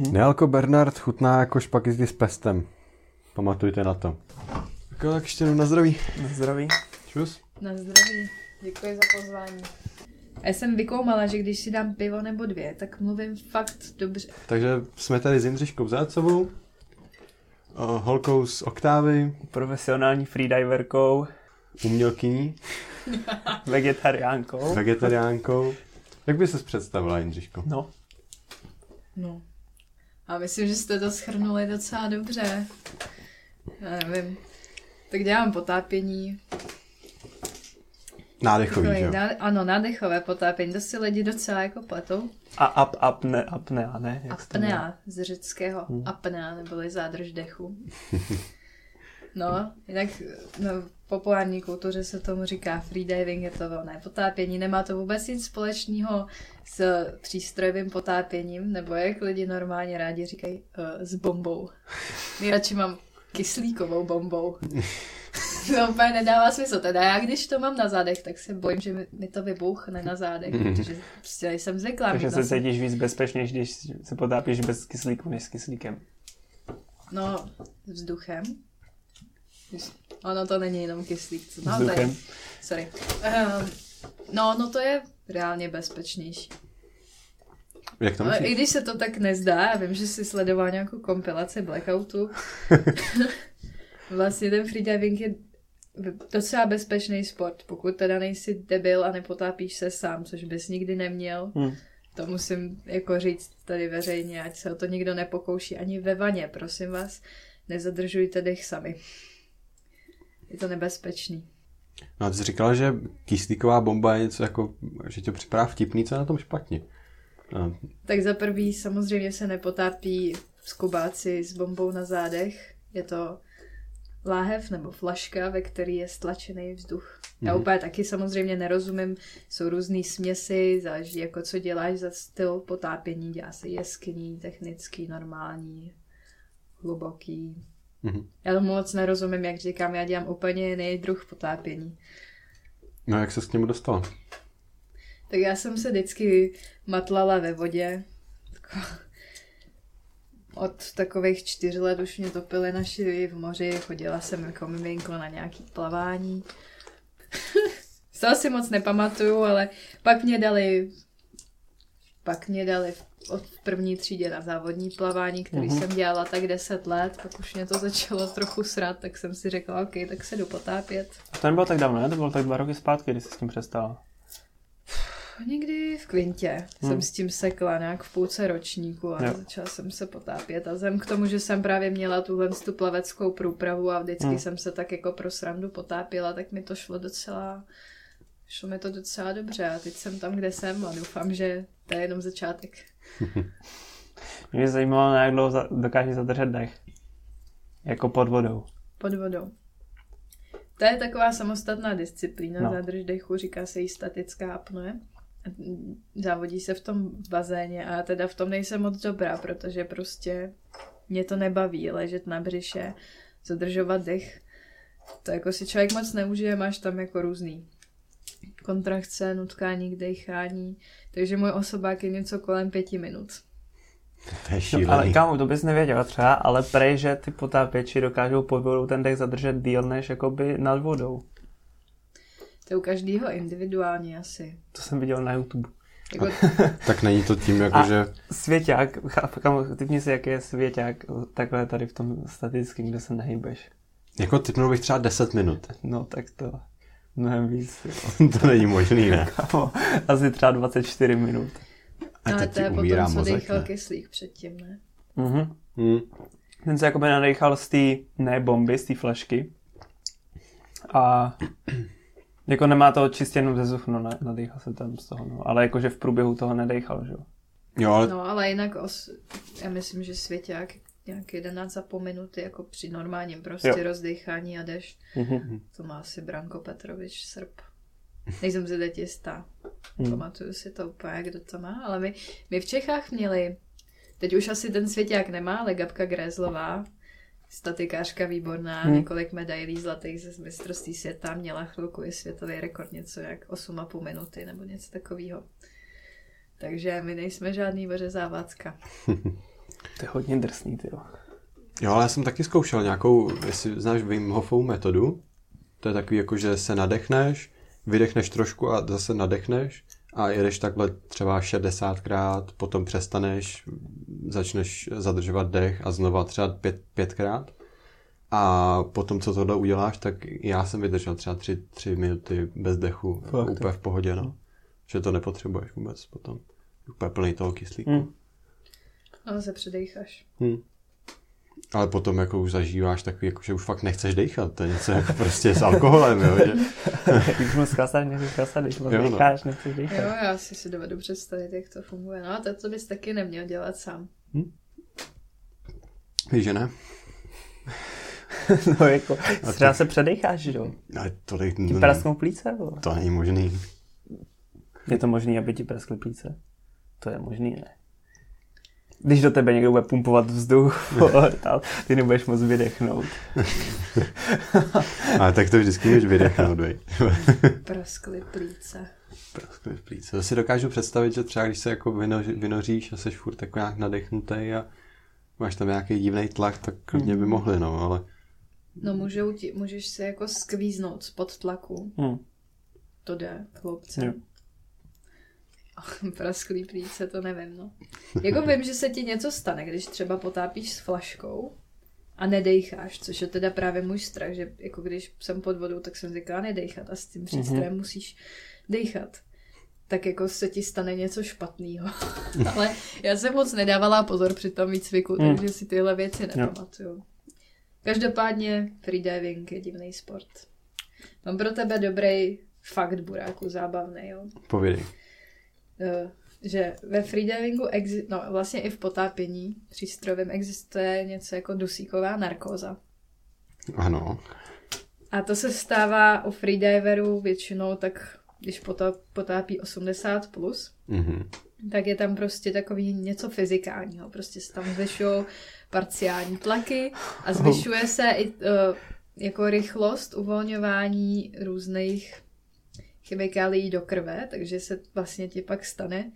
Hmm? Nealko Bernard chutná jako špagety s pestem. Pamatujte na to. Tak jo, tak ještě na zdraví. Na zdraví. Čus. Na zdraví. Děkuji za pozvání. A já jsem vykoumala, že když si dám pivo nebo dvě, tak mluvím fakt dobře. Takže jsme tady s Jindřiškou Zácovou, holkou z Oktávy. Profesionální freediverkou. Umělkyní. Vegetariánkou. Vegetariánkou. Jak by ses představila, Jindřiško? No. No. A myslím, že jste to schrnuli docela dobře. Já nevím. Tak dělám potápění. Nádechový, Takový, jo? ano, nádechové potápění. To si lidi docela jako pletou. A ap, apne, apnea, ne? Jak? Apnea, z řeckého. Hmm. Apnea, neboli zádrž dechu. No, jinak no, v populární kultuře se tomu říká freediving, je to volné potápění. Nemá to vůbec nic společného s přístrojovým potápěním, nebo jak lidi normálně rádi říkají, uh, s bombou. Nejradši mám kyslíkovou bombou. to úplně nedává smysl. Teda já, když to mám na zádech, tak se bojím, že mi, to vybuchne na zádech, protože prostě jsem zvyklá. Takže se cítíš víc bezpečně, když se potápíš bez kyslíku, než s kyslíkem. No, vzduchem. Ono to není jenom kyslík. Co? No, je, Vzduchem. sorry. Um, no, no to je reálně bezpečnější. Jak to Ale i když se to tak nezdá, já vím, že si sledoval nějakou kompilaci Blackoutu. vlastně ten freediving je docela bezpečný sport, pokud teda nejsi debil a nepotápíš se sám, což bys nikdy neměl. Hmm. To musím jako říct tady veřejně, ať se o to nikdo nepokouší ani ve vaně, prosím vás. Nezadržujte dech sami. Je to nebezpečný. No a ty jsi říkala, že kyslíková bomba je něco jako, že tě připadá vtipný, co je na tom špatně? No, Tak za prvý samozřejmě se nepotápí skubáci s bombou na zádech. Je to láhev nebo flaška, ve který je stlačený vzduch. Já Mhm. úplně taky samozřejmě nerozumím, jsou různé směsi, záleží jako co děláš za styl potápění, dělá se jeskyní, technický, normální, hluboký. Mhm. Já tomu moc nerozumím, jak říkám, já dělám úplně jiný druh potápění. no jak se s k němu dostala? Tak já jsem se vždycky matlala ve vodě. Od takových čtyř let už mě topily naši v moři, chodila jsem jako miminko na nějaký plavání. Toho si moc nepamatuju, ale pak mě dali pak mě dali v- od první třídě na závodní plavání, který Mhm. jsem dělala tak 10 let, pak už mě to začalo trochu srat, tak jsem si řekla, OK, tak se jdu potápět. A to nebylo tak dávno, ne? To bylo tak dva roky zpátky, kdy jsi s tím přestala. Někdy v kvintě hmm. Jsem s tím sekla nějak v půlce ročníku a Jo. začala jsem se potápět. A vzhledem k tomu, že jsem právě měla tuhle tu plaveckou průpravu a vždycky Hmm. hmm. jsem se tak jako pro srandu potápěla, tak mi to šlo docela, šlo mi to docela dobře a teď jsem tam, kde jsem a doufám, že to je jenom začátek. Mě zajímalo, na jak dlouho dokážeš zadržet dech. Jako pod vodou. Pod vodou. To je taková samostatná disciplína, No. zádrž dechu, říká se jí statická apnoe. Závodí se v tom v bazéně a já teda v tom nejsem moc dobrá, protože prostě mě to nebaví ležet na břiše, zadržovat dech. To jako si člověk moc neužije, máš tam jako různý kontrakce, nutkání k dechání, takže můj osobák je něco kolem pěti minut. To je No, šílený. ale kámo, to bys nevěděla třeba, ale prej, že ty potápěči dokážou pod vodou ten dech zadržet díl než jakoby nad vodou. To je u každého individuálně asi. To jsem viděl na YouTube. Jako, Tak není to tím, jako A- že... Svěťák, chápu, kámo, typni si, jaký je svěťák takhle tady v tom statickém, kde se nehýbeš. Jako typnul bych třeba 10 minut. No tak to mnohem víc. to není možný, ne? Kámo, asi třeba 24 minut. A ale to je umírá potom, co mozek, dýchal ne? kyslík předtím, ne? Mhm. Hmm. Ten se jakoby nadechal z té, ne bomby, z té flašky. A jako nemá to čistě jenom ze vzduchu, no, ne, nadechal se tam z toho, no. Ale jakože v průběhu toho nedechal, že jo. Jo, ale No, ale jinak os, já myslím, že svěťák nějak 11 za půl minuty, jako při normálním prostě Jo. rozdechání a dešť. Mhm. To má asi Branko Petrovič, Srb. Nejsem si teď jistá. Hmm. Pamatuju si to úplně, kdo to má, ale my, my v Čechách měli, teď už asi ten svěťák nemá, ale Gabka Grézlová, statikářka výborná, hmm. několik medailí zlatých ze mistrovství světa, měla chvilku i světový rekord, něco jak 8,5 minuty nebo něco takového. Takže my nejsme žádný Boře Závácka. To je hodně drsný, ty jo. Jo, ale já jsem taky zkoušel nějakou, jestli znáš Wim Hofovou metodu, to je takový jako, že se nadechneš, vydechneš trošku a zase nadechneš a jedeš takhle třeba 60krát, potom přestaneš, začneš zadržovat dech a znova třeba pět, pětkrát. A potom, co tohle uděláš, tak já jsem vydržel třeba tři, tři minuty bez dechu, Fakt, úplně v pohodě, no. Že to nepotřebuješ vůbec potom. Úplně plný toho kyslíku. Hm. Ale se předejcháš. Hmm. Ale potom jako už zažíváš takový, jako, že už fakt nechceš dechat. To je něco jako prostě s alkoholem, jo. Že... Když mu zkasat, nechceš zkasat, když moc Jo, no. decháš, nechceš Jo, dechat. já si si dovedu představit, jak to funguje. No a to, to bys taky neměl dělat sám. Víš, že ne? no jako, A třeba ty- se předecháš, jo? Ale tolik... Ti prasknou plíce, vole. To není možný. Je to možný, aby ti praskly plíce? To je možný, ne? Když do tebe někdo bude pumpovat vzduch, ty nebudeš moc vydechnout. Ale tak to vždycky můžeš vydechnout, vej. Praskly plíce. Praskly v plíce. To si dokážu představit, že třeba když se jako vynoří, vynoříš a jsi furt jako nějak nadechnutý a máš tam nějaký divný tlak, tak klidně by mohli, no, ale No můžou ti, můžeš se jako skvíznout spod tlaku. Hm. To jde, chlopce. Jo. Prasklý plíce, to nevím, no. Jako vím, že se ti něco stane, když třeba potápíš s flaškou a nedejcháš, což je teda právě můj strach, že jako když jsem pod vodou, tak jsem říkala nedejchat a s tím přístrojem musíš dejchat. Tak jako se ti stane něco špatného. Ale já jsem moc nedávala pozor při tom výcviku, Hmm. takže si tyhle věci nepamatuju. Každopádně freediving je divný sport. Mám pro tebe dobrý fakt, Buráku, zábavný, jo. povědej. Eh, že ve freedivingu, exi- no vlastně i v potápění přístrojovém existuje něco jako dusíková narkóza. Ano. A to se stává u freediverů většinou tak, když potá- potápí 80+, plus, Mhm. tak je tam prostě takový něco fyzikálního. Prostě se tam zvyšují parciální tlaky a zvyšuje se i uh, jako rychlost uvolňování různých chemikálií do krve, takže se vlastně ti pak stane,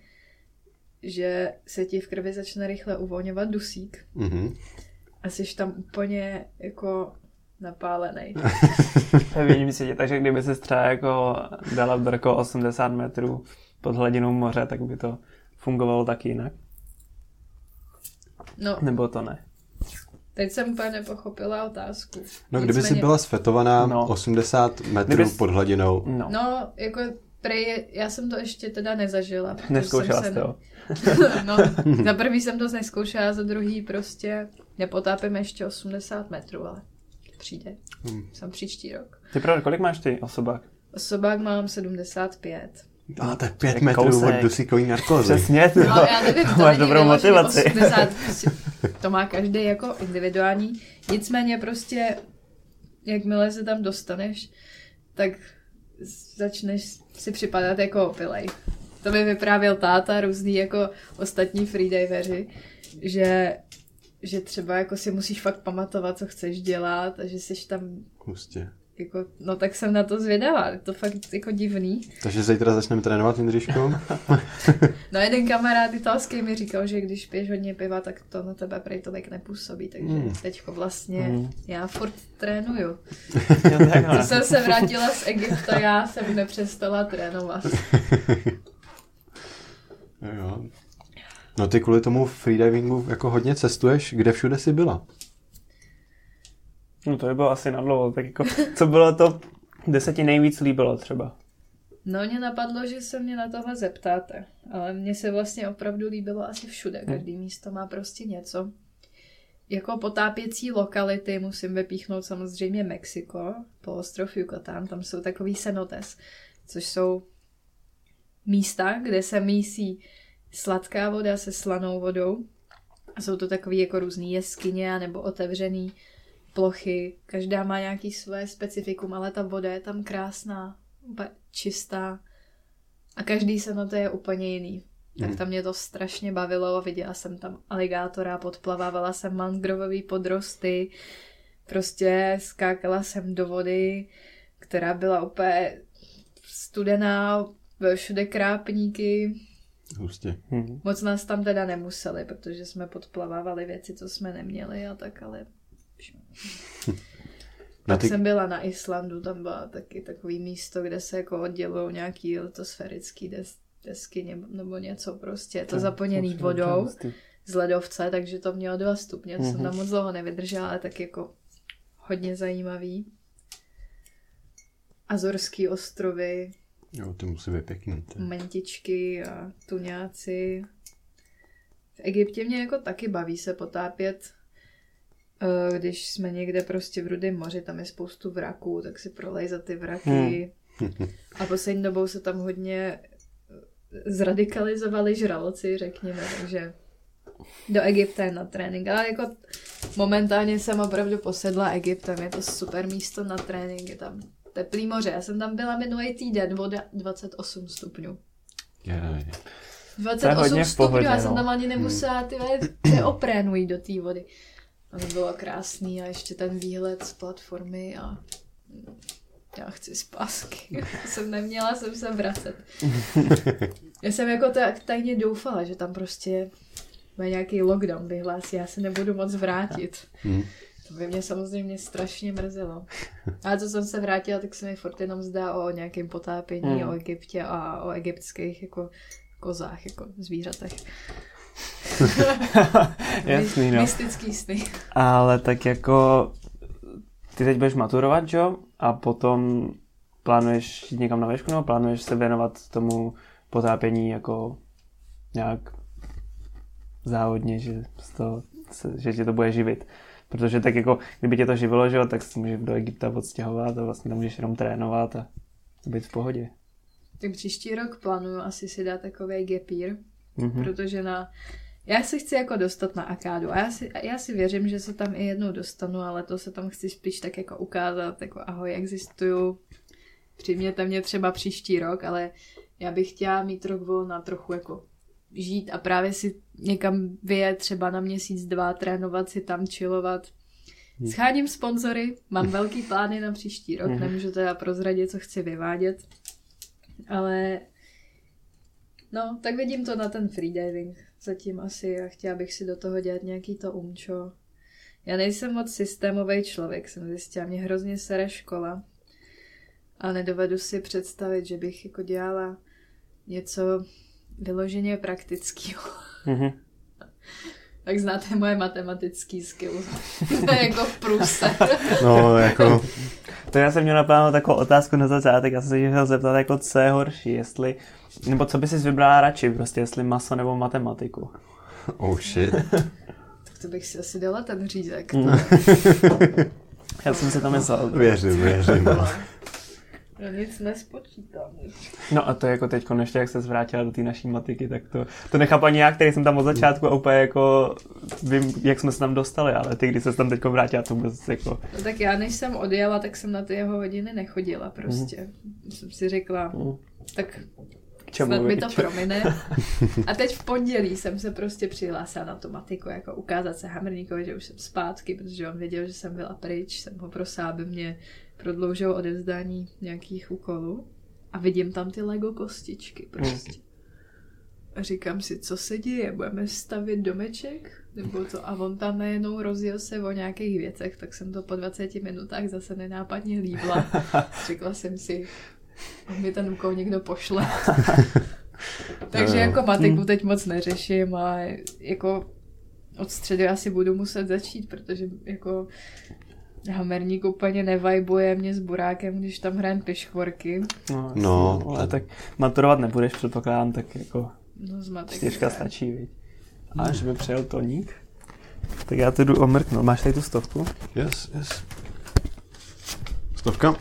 že se ti v krvi začne rychle uvolňovat dusík Mhm. a jsi tam úplně jako napálený. Vidím si tě, takže kdyby se třeba jako dala brko 80 metrů pod hladinou moře, tak by to fungovalo taky jinak. No, Nebo to ne. Teď jsem úplně nepochopila otázku. No, kdyby si Nicméně- byla svetovaná No. 80 metrů Kdybys- pod hladinou, No, No, jako prej, já jsem to ještě teda nezažila. neskoušela jsem jsi se- to. no, za prvý jsem to neskoušela, za druhý prostě nepotápím ještě 80 metrů, ale přijde. Hmm. Jsem příští rok. Ty pravda, kolik máš ty osobák? Osobák mám 75. a tak 5 Tak metrů kousek. od dusíkový narkózy. Přesně, ty No, já nevím, to, to máš dobrou motivaci. 80, prostě, to má každý jako individuální. Nicméně prostě, jakmile se tam dostaneš, tak začneš si připadat jako opilej. To mi vyprávěl táta, různý jako ostatní freediveři, že, že třeba jako si musíš fakt pamatovat, co chceš dělat a že jsi tam Hustě. Jako, no tak jsem na to zvědavá, je to fakt jako divný. Takže zítra začneme trénovat, Jindřiško? No jeden kamarád italský mi říkal, že když piješ hodně piva, tak to na tebe prej tolik nepůsobí, takže Mm. teďko vlastně Mm. já furt trénuju. Co jsem se vrátila z Egypta, já jsem nepřestala trénovat. Jo. No ty kvůli tomu freedivingu jako hodně cestuješ, kde všude jsi byla? No to by bylo asi na dlouho, tak jako, co bylo to, kde se ti nejvíc líbilo třeba? No mě napadlo, že se mě na tohle zeptáte, ale mně se vlastně opravdu líbilo asi všude, každý místo má prostě něco. Jako potápěcí lokality musím vypíchnout samozřejmě Mexiko, poloostrov Yucatán, tam jsou takový cenotes, což jsou místa, kde se mísí sladká voda se slanou vodou. A jsou to takový jako různý jeskyně nebo otevřený plochy. Každá má nějaký své specifikum, ale ta voda je tam krásná, úplně čistá. A každý cenote je úplně jiný. Tak Mhm. tam mě to strašně bavilo, viděla jsem tam aligátora, podplavávala jsem mangrový podrosty, prostě skákala jsem do vody, která byla úplně studená, všude krápníky, Hustě. Hmm. Moc nás tam teda nemuseli, protože jsme podplavávali věci, co jsme neměli a tak, ale... Na Tak ty, jsem byla na Islandu, tam byla taky takový místo, kde se jako oddělují nějaký litosférický des, desky nebo, něco prostě. Je to zaplněný vodou z ledovce, takže to mělo dva stupně. To jsem Mhm. tam moc dlouho nevydržela, ale tak jako hodně zajímavý. Azorský ostrovy, jo, to musí být pěkný. To. mentičky a tuňáci. V Egyptě mě jako taky baví se potápět, když jsme někde prostě v Rudém moři, tam je spoustu vraků, tak si prolejzat ty vraky. A poslední dobou se tam hodně eh, zradikalizovali žraloci, řekněme, takže do Egypta je na trénink. Ale jako momentálně jsem opravdu posedla Egyptem, je to super místo na trénink, je tam teplý moře. Já jsem tam byla minulý týden, voda 28 stupňů. Je, 28 hodně v stupňů, pohodě, já jsem no. tam ani nemusela ty vole, neoprénu jít do té vody. A to bylo krásný a ještě ten výhled z platformy a mm, já chci spásky. jsem neměla jsem se vracet. Já jsem jako tak tajně doufala, že tam prostě bude nějaký lockdown vyhlásí, já se nebudu moc vrátit. Hm. To by mě samozřejmě strašně mrzelo. A co jsem se vrátila, tak se mi furt jenom zdá o nějakém potápění, Hmm. o Egyptě a o egyptských jako kozách, jako zvířatech. Jasný, no. Mystický sny. Ale tak jako ty teď budeš maturovat, jo? A potom plánuješ jít někam na výšku, nebo plánuješ se věnovat tomu potápění jako nějak závodně, že, se, že tě to bude živit. Protože tak jako, kdyby tě to živilo, že jo, tak si můžeš do Egypta odstěhovat a vlastně tam můžeš jenom trénovat a být v pohodě. Tak příští rok plánuju asi si dát takový year, Mhm. protože na... Já se chci jako dostat na akádu a já si, já si věřím, že se tam i jednou dostanu, ale to se tam chci spíš tak jako ukázat, jako ahoj, existuju, přijměte mě třeba příští rok, ale já bych chtěla mít rok volna trochu jako žít a právě si někam vyjet třeba na měsíc, dva, trénovat si tam, chillovat. Scháním sponzory, mám velký plány na příští rok, Mhm. nemůžu teda prozradit, co chci vyvádět, ale no, tak vidím to na ten freediving zatím asi a chtěla bych si do toho dělat nějaký to umčo. Já nejsem moc systémový člověk, jsem zjistila, mě hrozně sere škola a nedovedu si představit, že bych jako dělala něco vyloženě praktického. Mhm. Tak znáte moje matematický skill. to je jako v průse. No, jako, To já jsem měl naplánovat takovou otázku na začátek, já jsem se chtěl zeptat, jako co je horší, jestli, nebo co by si vybrala radši, prostě jestli maso nebo matematiku. oh shit. tak to bych si asi dala ten řízek. Já jsem si to myslel. Věřím, věřím. Já nic nespočítám. No a to jako teď ještě, jak se zvrátila do té naší matiky, tak to, to nechápu ani já, který jsem tam od začátku a úplně jako vím, jak jsme se tam dostali, ale ty, když se tam teď vrátila, to vůbec jako... No tak já, než jsem odjela, tak jsem na ty jeho hodiny nechodila prostě. Jsem si řekla, Mm. tak čemu? snad mi to promine. A teď v pondělí jsem se prostě přihlásila na tu matiku, jako ukázat se Hamrníkovi, že už jsem zpátky, protože on věděl, že jsem byla pryč, jsem ho prosila, aby mě prodloužil odevzdání nějakých úkolů. A vidím tam ty Lego kostičky prostě. A říkám si, co se děje, budeme stavět domeček? Nebo to? A on tam najednou rozjel se o nějakých věcech, tak jsem to po 20 minutách zase nenápadně líbla. Řekla jsem si, mi ten úkol někdo pošle. Takže jako matiku teď moc neřeším a jako od středy asi budu muset začít, protože jako Hamerník úplně nevajbuje mě s burákem, když tam hrajem piškvorky. No, No, ale a- tak maturovat nebudeš, předpokládám, tak jako No z matiky. čtyřka stačí, viď? A až by přijel toník, tak já to jdu omrknout. Máš tady tu stovku? Yes, yes. Stovka?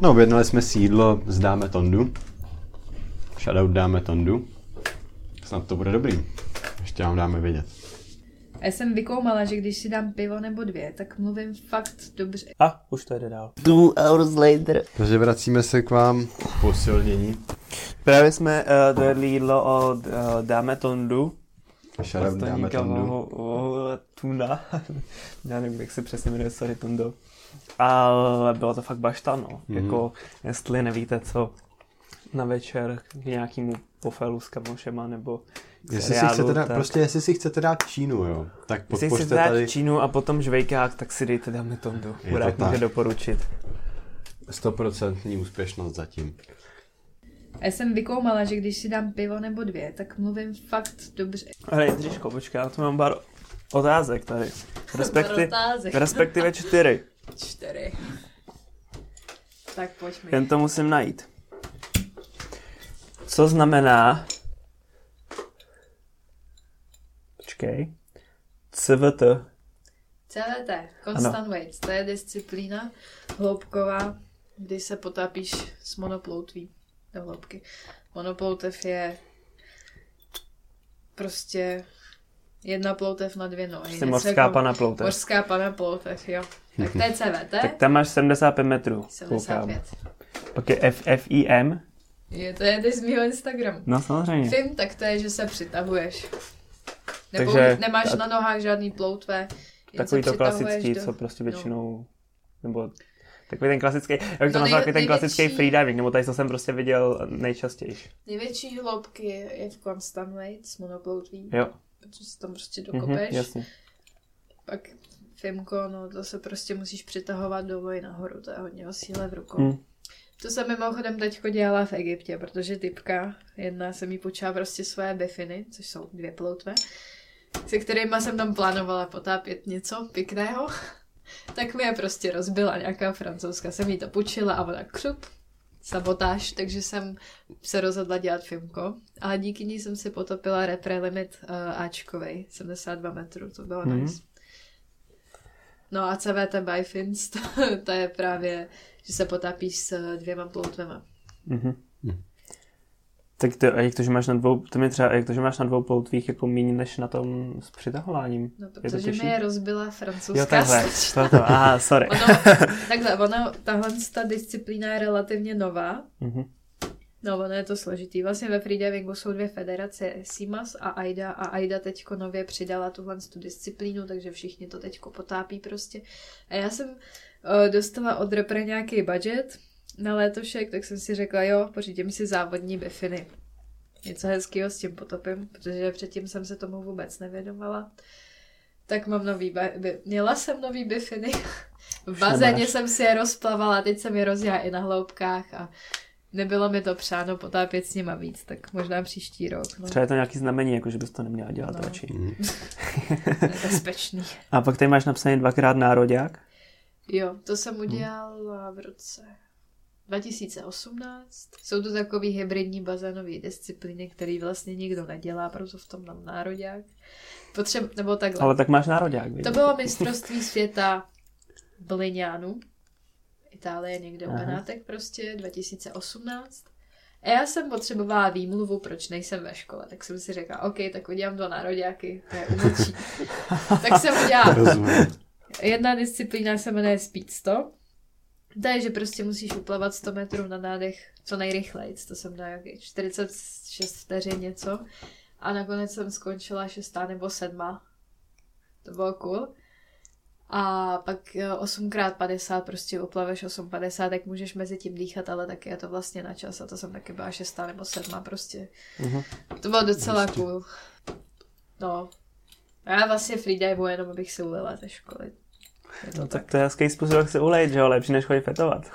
No, objednali jsme sídlo, zdáme Tondu. Shoutout dáme Tondu. Snad to bude dobrý. Ještě vám dáme vědět. A já jsem vykoumala, že když si dám pivo nebo dvě, tak mluvím fakt dobře. A, už to jde dál. Two hours later. Takže vracíme se k vám po silnění. Právě jsme uh, dojedli jídlo od uh, Dáme Tondu. Shoutout dáme Tondu. Tunda. Já nevím, jak se přesně jmenuje, sorry Tundo. Ale bylo to fakt bašta, no. Mhm. Jako, jestli nevíte co, na večer k nějakému pofelu s kamošema, nebo Jestli si seriálu, chcete dát, tak- prostě jestli si chcete dát Čínu, jo, tak Jestli podpořte chcete dát tady Čínu a potom žvejkák, tak si dejte dáme Tondu. To může doporučit. 100% úspěšnost zatím. A já jsem vykoumala, že když si dám pivo nebo dvě, tak mluvím fakt dobře. Ale Jindřiško, počkej, já tu mám pár otázek tady. Respekti- Otázek. respektive čtyři. Čtyři. Tak pojďme. Jen to musím najít. Co znamená... Počkej. CVT. CVT, Constant Weights, to je disciplína hloubková, kdy se potápíš s monoploutví do hloubky. Monoploutev je prostě jedna ploutev na dvě nohy. Něco mořská jako pana ploutev. Mořská pana ploutev, jo. Tak to je CVT, Tak tam máš 75 metrů. koukám. 75. Pak je F, FIM. Je, to je ty z mýho Instagramu. No samozřejmě. Film, tak to je, že se přitahuješ. Nebo Takže- nemáš a- na nohách žádný ploutve. Takový to klasický, do- co prostě no. většinou... Nebo takový ten klasický, jak to No nazval, nej- takový ten klasický freediving, nebo tady jsem prostě viděl nejčastěji. Největší hloubky je v Constant Weights, monoploutví, Jo, protože se tam prostě mhm, dokopeš. jasně. Pak Fimko, no to se prostě musíš přitahovat dolů i nahoru, to je hodně o síle v rukou. Hm. To jsem mimochodem teď dělala v Egyptě, protože typka, jedna se mi počala prostě svoje bifiny, což jsou dvě ploutve, se kterými jsem tam plánovala potápět něco pěkného, tak mi je prostě rozbila nějaká francouzska, jsem jí to půjčila a ona křup, sabotáž, takže jsem se rozhodla dělat filmko. A díky ní jsem si potopila repre limit uh, Ačkovej, 72 metrů, to bylo Mhm. nice. No a CVT by Fins, to, to je právě, že se potápíš s dvěma ploutvema. Mhm. Hm. Tak to, a jak to, že máš na dvou, to mi třeba, jak to, že máš na dvou ploutvích jako méně než na tom s přitahováním. No, Je to protože těžší? mi je rozbila francouzská Jo, takhle, to, to, aha, sorry. Ono, takhle, ono, tahle ta disciplína je relativně nová. Mhm. No, ono je to složitý. Vlastně ve freedivingu jsou dvě federace, SIMAS a AIDA a AIDA teďko nově přidala tuhle tu disciplínu, takže všichni to teďko potápí prostě. A já jsem uh, dostala od repre nějaký budget na létošek, tak jsem si řekla, jo, pořídím si závodní bifiny. Něco hezkého s tím potopím, protože předtím jsem se tomu vůbec nevědovala. Tak mám nový, by- měla jsem nový bifiny. V bazéně jsem si je rozplavala, teď jsem je rozjela i na hloubkách a nebylo mi to přáno potápět s nima víc, tak možná příští rok. No. Třeba je to nějaký znamení, jako že bys to neměla dělat No. radši. Mhm. Nebezpečný. A pak tady máš napsaný dvakrát nároďák. Jo, to jsem udělala v roce 2018. Jsou to takový hybridní bazénové disciplíny, který vlastně nikdo nedělá, proto v tom mám nároďák. Potřeb, nebo takhle. Ale tak máš nároďák, To bylo mistrovství světa v Liňánu. Itálie někde u Aha. Benátek prostě, 2018. A já jsem potřebovala výmluvu, proč nejsem ve škole. Tak jsem si řekla, OK, tak udělám dva nároďáky, to je umlčí. tak jsem udělala Rozumím. Jedna disciplína se jmenuje Speed 100. To je, že prostě musíš uplavat 100 metrů na nádech co nejrychleji. To jsem jaký 46 vteřin něco. A nakonec jsem skončila šestá nebo sedma. To bylo cool. A pak eh, 8x50 prostě uplaveš 8x50, tak můžeš mezi tím dýchat, ale taky je to vlastně na čas a to jsem taky byla šestá nebo sedma prostě. Mhm. To bylo docela Prostě. cool. No. A já vlastně freedivu jenom, abych se ulila ze školy. Je to No, tak. tak to je hezký způsob, jak se ulejt, že jo, lepší než chodit fetovat.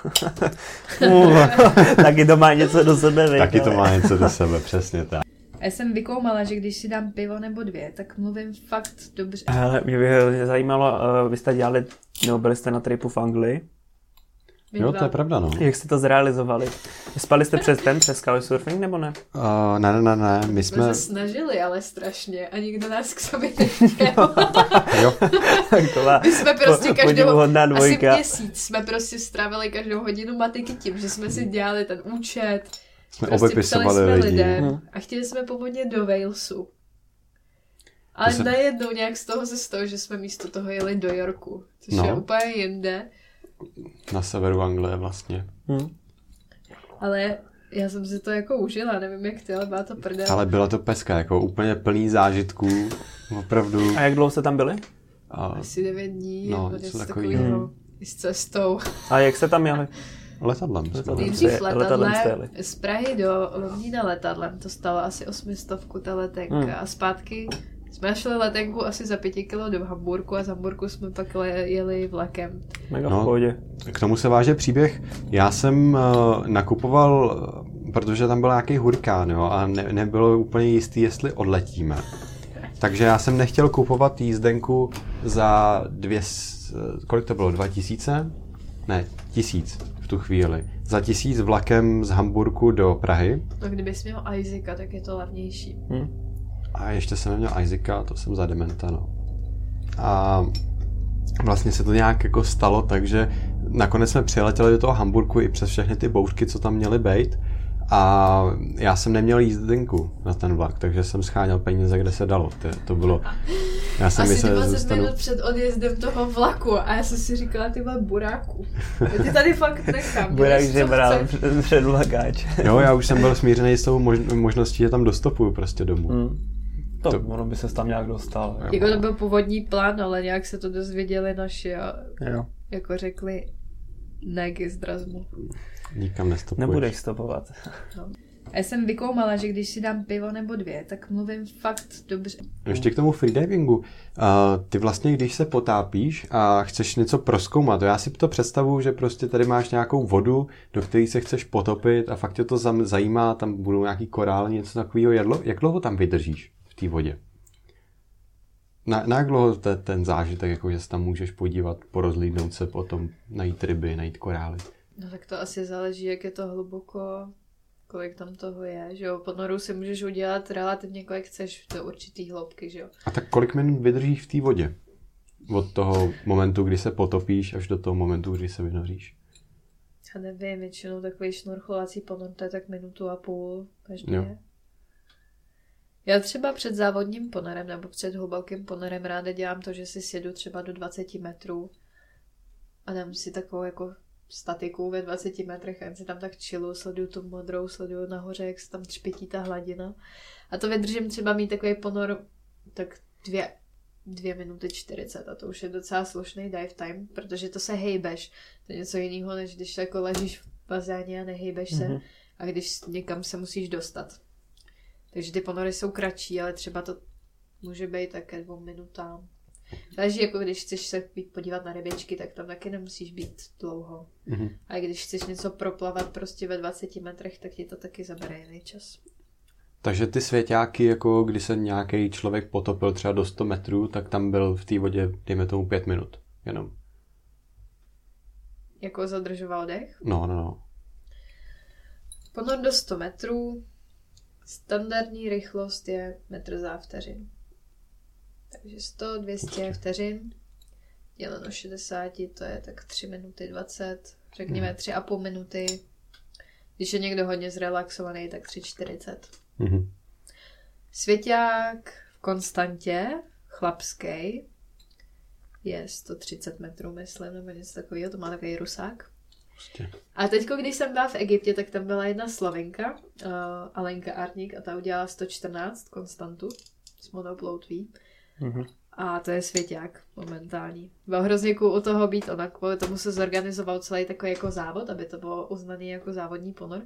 Taky to má něco do sebe, Taky to má něco do sebe, přesně tak. Já jsem vykoumala, že když si dám pivo nebo dvě, tak mluvím fakt dobře. Hele, mě by zajímalo, uh, vy jste dělali, nebo byli jste na tripu v Anglii, My Jo, to je pravda, no. jak jste to zrealizovali? Spali jste přes ten, přes couchsurfing, nebo ne? Uh, ne, ne, ne, ne, my My jsme jsme... se snažili, ale strašně. A nikdo nás k sobě nechtěl. Jo, My jsme prostě po- každou... Asi měsíc jsme prostě strávili každou hodinu matiky tím, že jsme si dělali ten účet. Jsme Prostě obepisovali jsme lidi. lidem Hmm. a chtěli jsme povodně do Walesu. Ale To se- najednou nějak z toho se stalo, že jsme místo toho jeli do Yorku, což No. je úplně jinde. Na severu Anglie vlastně. Hm. Ale já jsem si to jako užila, nevím jak ty, ale byla to prdel. Ale bylo to peska, jako úplně plný zážitků. Opravdu. A jak dlouho jste tam byli? A Asi devět dní, No, něco takového. I s cestou. A jak jste tam jeli? Letadlem. jsme Letadlem. Nejdřív letadlem z Prahy do Londýna letadlem, to stalo asi osmistovku ta letenka Hmm. a zpátky jsme šli letenku asi za pěti kilo do Hamburku a z Hamburku jsme pak jeli vlakem. Mega No. v pohodě. K tomu se váže příběh. Já jsem uh, nakupoval, eh, protože tam byl nějaký hurikán, jo, a ne, nebylo úplně jistý, jestli odletíme. Takže já jsem nechtěl kupovat jízdenku za dvě, eh, kolik to bylo, dva tisíce? Ne, tisíc v tu chvíli. Za tisíc vlakem z Hamburku do Prahy. No kdybys měl Isaaca, tak je to levnější. Hm. A ještě jsem neměl Isaaca, to jsem za dementa, no. A vlastně se to nějak jako stalo, takže nakonec jsme přiletěli do toho Hamburku i přes všechny ty bouřky, co tam měly být. A já jsem neměl jízdenku na ten vlak, takže jsem scháněl peníze, kde se dalo. To, to bylo... Já jsem Asi myslel, že 20 zůstanu... minut před odjezdem toho vlaku a já jsem si říkala, ty vole, buráku. Ty tady fakt nechám. Co žebral před, před vlakáč. Jo, já už jsem byl smířený s tou mož- možností, že tam dostopuju prostě domů. Hm. To, To- ono by se tam nějak dostal. Jo. Jako to byl původní plán, ale nějak se to dozvěděli naši a jo. jako řekli, ne k Zdrazmu. Nikam nestopuješ. Nebudeš stopovat. A já jsem vykoumala, že když si dám pivo nebo dvě, tak mluvím fakt dobře. Ještě k tomu freedivingu. Uh, ty vlastně, když se potápíš a chceš něco proskoumat, já si to představuju, že prostě tady máš nějakou vodu, do které se chceš potopit a fakt tě to zam- zajímá, tam budou nějaký korály, něco takového. Jak dlouho, jak dlouho tam vydržíš v té vodě? Na, na jak dlouho te, ten zážitek, jako že se tam můžeš podívat, porozlídnout se potom, najít ryby, najít korály? No tak to asi záleží, jak je to hluboko, kolik tam toho je, že jo. Ponoru si můžeš udělat relativně kolik chceš do určitý hloubky, že jo. A tak kolik minut vydržíš v té vodě? Od toho momentu, kdy se potopíš, až do toho momentu, kdy se vynoříš. Já nevím, většinou takový šnorcholací ponor, to je tak minutu a půl každý. Jo. Já třeba před závodním ponorem nebo před hlubokým ponorem ráda dělám to, že si sjedu třeba do 20 metrů a dám si takovou jako statiku ve 20 metrech a jen si tam tak chillu, sleduju tu modrou, sleduju nahoře, jak se tam třpětí ta hladina. A to vydržím třeba mít takový ponor tak dvě, dvě minuty 40 a to už je docela slušný dive time, protože to se hejbeš. To je něco jiného, než když jako ležíš v bazéně a nehejbeš se Mhm. a když někam se musíš dostat. Takže ty ponory jsou kratší, ale třeba to může být také dvou minutám. Takže jako když chceš se být podívat na rybičky, tak tam taky nemusíš být dlouho. Mhm. A když chceš něco proplavat prostě ve 20 metrech, tak ti to taky zabere jiný čas. Takže ty svěťáky, jako když se nějaký člověk potopil třeba do 100 metrů, tak tam byl v té vodě, dejme tomu, 5 minut. Jenom. Jako zadržoval dech. No, no, no. Ponor do 100 metrů. Standardní rychlost je metr za vteřin. Takže 100, 200 vteřin děleno 60, to je tak 3 minuty 20, řekněme 3,5 minuty. Když je někdo hodně zrelaxovaný, tak 3,40. Mhm. Svěťák v konstantě, chlapský, je 130 metrů, myslím, nebo něco takového, to má takový rusák. Prostě. A teď, když jsem byla v Egyptě, tak tam byla jedna Slovenka, uh, Alenka Arník, a ta udělala 114 konstantu s monoploutví. Mhm. A to je svěťák momentální. Bylo hrozně cool u toho být, ona kvůli tomu se zorganizoval celý takový jako závod, aby to bylo uznaný jako závodní ponor.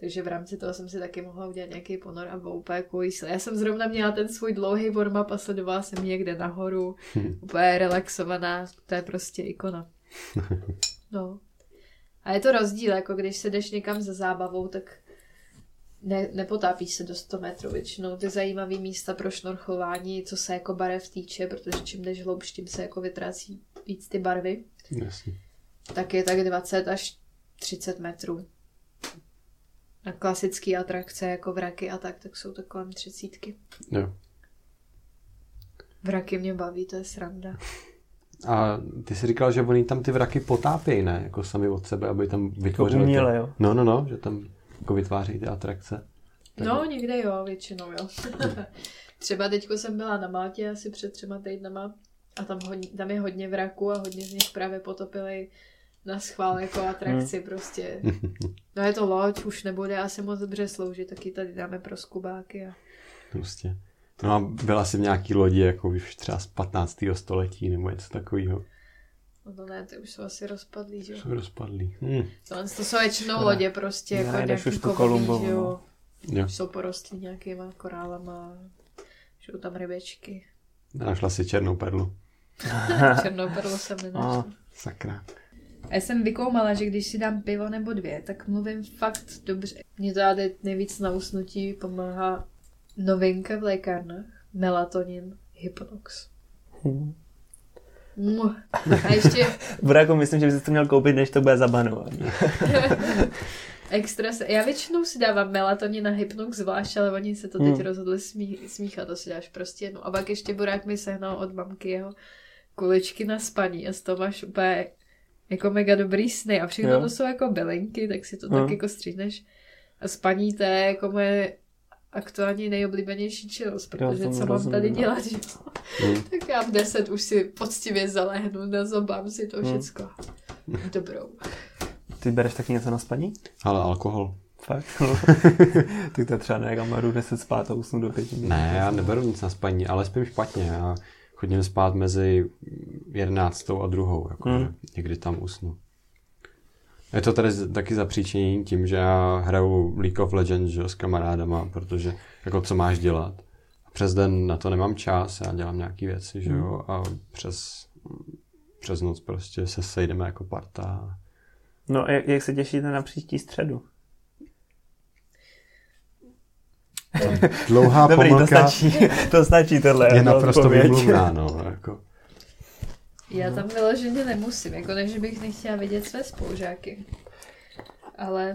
Takže v rámci toho jsem si taky mohla udělat nějaký ponor a bylo úplně cool. Já jsem zrovna měla ten svůj dlouhý warm-up a sledovala jsem někde nahoru, úplně relaxovaná, to je prostě ikona. No. A je to rozdíl, jako když se jdeš někam za zábavou, tak ne, nepotápíš se do 100 metrů. Většinou ty zajímavé místa pro šnorchování, co se jako barev týče, protože čím jdeš hloubš, tím se jako vytrácí víc ty barvy, Jasně. tak je tak 20 až 30 metrů. A klasické atrakce jako vraky a tak, tak jsou to kolem třicítky. Jo. Vraky mě baví, to je sranda. A ty jsi říkal, že oni tam ty vraky potápějí, ne? Jako sami od sebe, aby tam vytvořili... ty- uměle, jo. No, no, no, že tam jako vytváří ty atrakce. Tak- No, někde jo, většinou jo. Třeba teďko jsem byla na Maltě asi před třema týdnama a tam, hodně, tam je hodně vraků a hodně z nich právě potopili na schvál jako atrakci prostě. No je to loď, už nebude asi moc dobře sloužit, taky tady dáme pro skubáky. A... Prostě. No a byla jsi v nějaký lodi, jako už třeba z 15. století nebo něco takového. No ne, ty už jsou asi rozpadlý, že jo? Jsou rozpadlý. Hm. To, to jsou většinou lodě prostě, Ne, jako nějaký kovový, že jo? Jo. Jsou porostlí nějakýma korálama, jsou tam rybečky. Našla si černou perlu. Černou perlu jsem nenašla. Sakra. A já jsem vykoumala, že když si dám pivo nebo dvě, tak mluvím fakt dobře. Mně to ale nejvíc na usnutí pomáhá novinka v lékárnách. Melatonin Hypnox. Hm. Mm. A ještě Buráku, myslím, že bys to měl koupit, než to bude zabanovaný. extra se... Já většinou si dávám melatonin na Hypnox zvlášť, ale oni se to teď Hmm. rozhodli smí... smíchat, to si dáš prostě jednu. A pak ještě Burák mi sehnal od mamky jeho kuličky na spaní a z toho máš úplně jako mega dobrý sny a všechno Jo. to jsou jako bylinky, tak si to Hmm. tak jako střídneš. A spaní to je jako moje aktuálně nejoblíbenější činnost, protože co mám rozumím, tady no. dělat, že? jo? Hm. tak já v deset už si poctivě zalehnu, nazobám si to Hmm. všecko. Dobrou. Ty bereš taky něco na spaní? Ale alkohol. Fakt? Ty to třeba ne, kam jdu 10 spát a usnu do pěti. Ne, já neberu nic na spaní, ale spím špatně. Já chodím spát mezi 11 a druhou, jako Hmm. hmm. někdy tam usnu. Je to tady z- taky zapříčinění tím, že já hraju League of Legends že, s kamarádama, protože jako co máš dělat. A přes den na to nemám čas, já dělám nějaké věci, že jo, a přes, přes noc prostě se sejdeme jako parta. No, jak, jak se těšíte na příští středu? Dlouhá Dobrý, to pomlka stačí, to stačí tohle. je jako naprosto výmluvná, no, jako. Já tam vyloženě nemusím, jako ne, že bych nechtěla vidět své spolužáky. Ale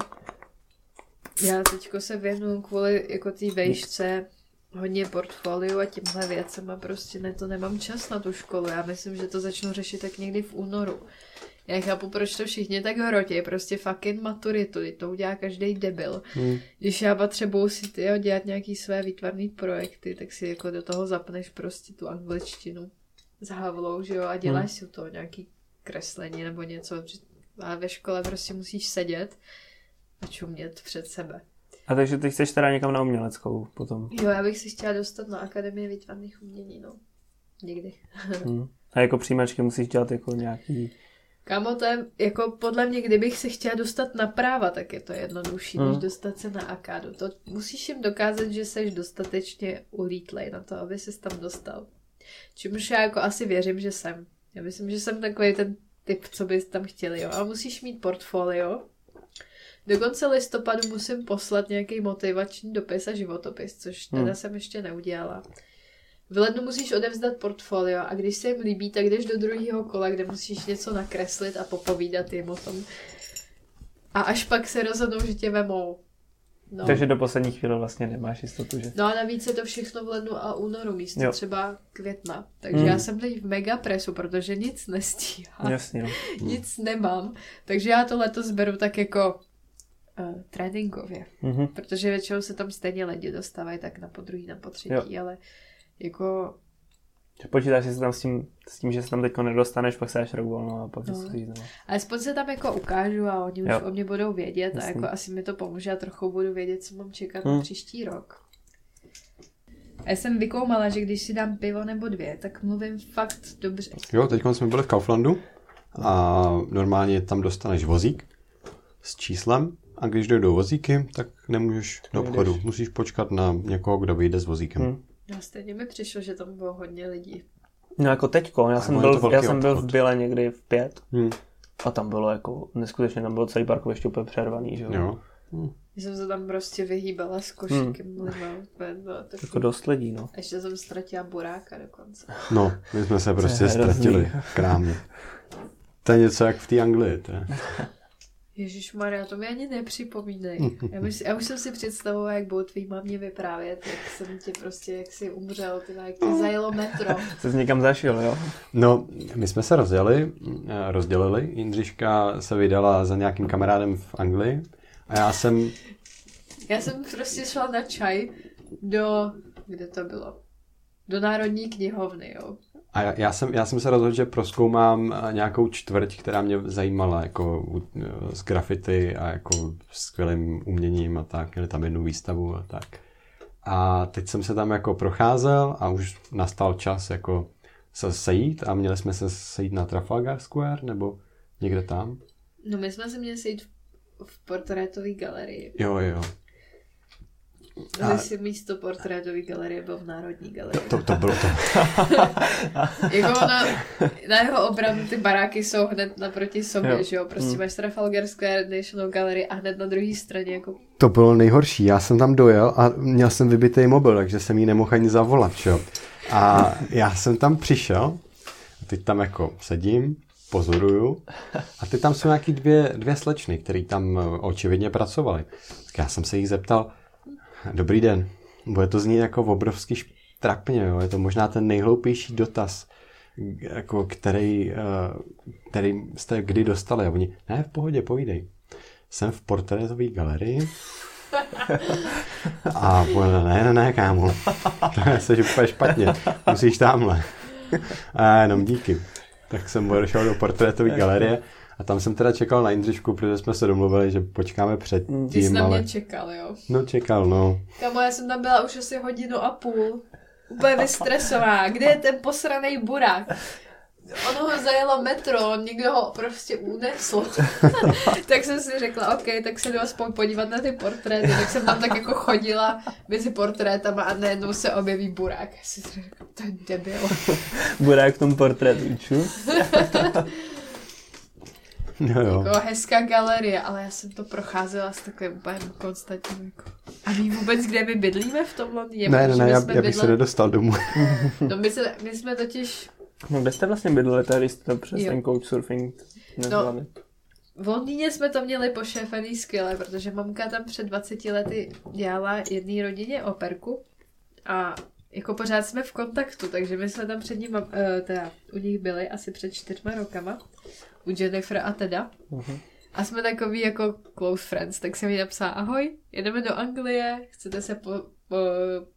já teďko se věnu kvůli jako té vejšce hodně portfoliu a těmhle věcem a prostě ne, to nemám čas na tu školu. Já myslím, že to začnu řešit tak někdy v únoru. Já chápu, proč to všichni tak hrotí, prostě fucking maturitu, to udělá každý debil. Hmm. Když já potřebuju si tyjo, dělat nějaký své výtvarné projekty, tak si jako do toho zapneš prostě tu angličtinu s havlou, že jo, a děláš Hmm. si toho nějaký kreslení nebo něco. A ve škole prostě musíš sedět a čumět před sebe. A takže ty chceš teda někam na uměleckou potom. Jo, já bych si chtěla dostat na Akademii výtvarných umění, no. Někdy. Hmm. A jako přijímačky musíš dělat jako nějaký... Kámo, to je, jako podle mě, kdybych se chtěla dostat na práva, tak je to jednodušší, Hmm. než dostat se na akádu. To musíš jim dokázat, že jsi dostatečně ulítlej na to, aby ses tam dostal. Čímž já jako asi věřím, že jsem. Já myslím, že jsem takový ten typ, co bys tam chtěli, jo. Ale musíš mít portfolio. Do konce listopadu musím poslat nějaký motivační dopis a životopis, což teda Hmm. jsem ještě neudělala. V lednu musíš odevzdat portfolio a když se jim líbí, tak jdeš do druhého kola, kde musíš něco nakreslit a popovídat jim o tom. A až pak se rozhodnou, že tě vemou. No. Takže do poslední chvíle vlastně nemáš jistotu, že... No a navíc je to všechno v lednu a únoru místo Jo. třeba května. Takže Mm. já jsem teď v mega presu, protože nic nestíhám, Jasně, no. nic nemám. Takže já to letos beru tak jako uh, tréninkově. Mhm. Protože většinou se tam stejně lidi dostávají tak na podruhý, na potřetí, ale jako Že Počítáš si tam s tím, s tím, že se tam teď nedostaneš, pak se dáš rok volno a pak No. no. se no. Alespoň se tam jako ukážu a oni už Jo. o mě budou vědět a Jasný. jako asi mi to pomůže a trochu budu vědět, co mám čekat Hmm. na příští rok. A já jsem vykoumala, že když si dám pivo nebo dvě, tak mluvím fakt dobře. Jo, teď jsme byli v Kauflandu a normálně tam dostaneš vozík s číslem a když dojdou vozíky, tak nemůžeš do obchodu. Musíš počkat na někoho, kdo vyjde s vozíkem. Hmm. No stejně mi přišlo, že tam bylo hodně lidí. No jako teďko, já jsem, byl, já jsem byl v. Bile někdy v pět Hmm. a tam bylo jako, neskutečně tam bylo celý parkoviště úplně přervaný, že jo. Jo. Já jsem se tam prostě vyhýbala s košíkem hmm. lima. úplně bylo to Jako dost lidí, no. A ještě jsem ztratila buráka dokonce. No, my jsme se prostě ztratili v krámě. To je něco jak v té Anglii. To je. Ježíš Maria, to mi ani nepřipomínej. Já, mysl, já už jsem si představovala, jak budou tvý mamě vyprávět, jak jsem tě prostě, jak jsi umřel, ty, jak tě zajelo metro. Jsi s někam zašel, jo? No, my jsme se rozdělili, eh, rozdělili. Jindřiška se vydala za nějakým kamarádem v Anglii a já jsem, Já jsem prostě šla na čaj do, kde to bylo? Do Národní knihovny, jo. A já, já jsem, já jsem se rozhodl, že proskoumám eh, nějakou čtvrť, která mě zajímala, jako u- eh, s grafity a jako skvělým uměním a tak. Měli tam jednu výstavu a tak. A teď jsem se tam jako procházel a už nastal čas jako se sejít a měli jsme se sejít na Trafalgar Square nebo někde tam. No my jsme se měli sejít v, v portrétové galerii. Jo, jo. A... Jestli místo portrétové galerie byl v Národní galerii. To, to, to bylo to. jako na, na jeho obranu ty baráky jsou hned naproti sobě, jo. že jo? Prostě hmm. máš Trafalgar Square, National Gallery a hned na druhé straně jako... To bylo nejhorší. Já jsem tam dojel a měl jsem vybitý mobil, takže jsem jí nemohl ani zavolat, jo? A já jsem tam přišel, teď tam jako sedím, pozoruju a ty tam jsou nějaký dvě, dvě slečny, které tam eh, očividně pracovaly. Tak já jsem se jich zeptal, dobrý den, bude to znít jako obrovský štrapně, jo? je to možná ten nejhloupější dotaz, jako který, eh, který jste kdy dostali. A oni, ne, v pohodě, povídej. Jsem v portrétové galerii a ne, ne, ne, kámo, to je se úplně špatně, musíš tamhle. A jenom díky. Tak jsem odešel do portrétové galerie a tam jsem teda čekal na Jindřišku, protože jsme se domluvili, že počkáme před tím. Ty jsi na mě ale... čekal, jo? No čekal, no. Kamo, já jsem tam byla už asi hodinu a půl. Úplně vystresová. Kde je ten posraný burák? ono ho zajelo metro, někdo ho prostě unesl. tak jsem si řekla, OK, tak se jdu aspoň podívat na ty portréty. Tak jsem tam tak jako chodila mezi portrétama a najednou se objeví burák. Já si řekla, to je debil. burák v tom portrétu, ču? No jo. Jako hezká galerie, ale já jsem to procházela s takovým úplně konstantním jako... A ví vůbec, kde my bydlíme v tom Londýně? Ne, ne, ne, já, já bych se nedostal domů. no my, se, my jsme totiž No kde jste vlastně bydleli tady, jste to přes jo. ten couchsurfing nezvládli? No, v Londýně jsme to měli pošéfený skvěle, protože mamka tam před 20 lety dělala jedné rodině operku a jako pořád jsme v kontaktu, takže my jsme tam před ním, uh, teda u nich byli asi před čtyřma rokama, u Jennifer a teda. Uh-huh. A jsme takový jako close friends, tak jsem jí napsala, ahoj, jedeme do Anglie, chcete se po,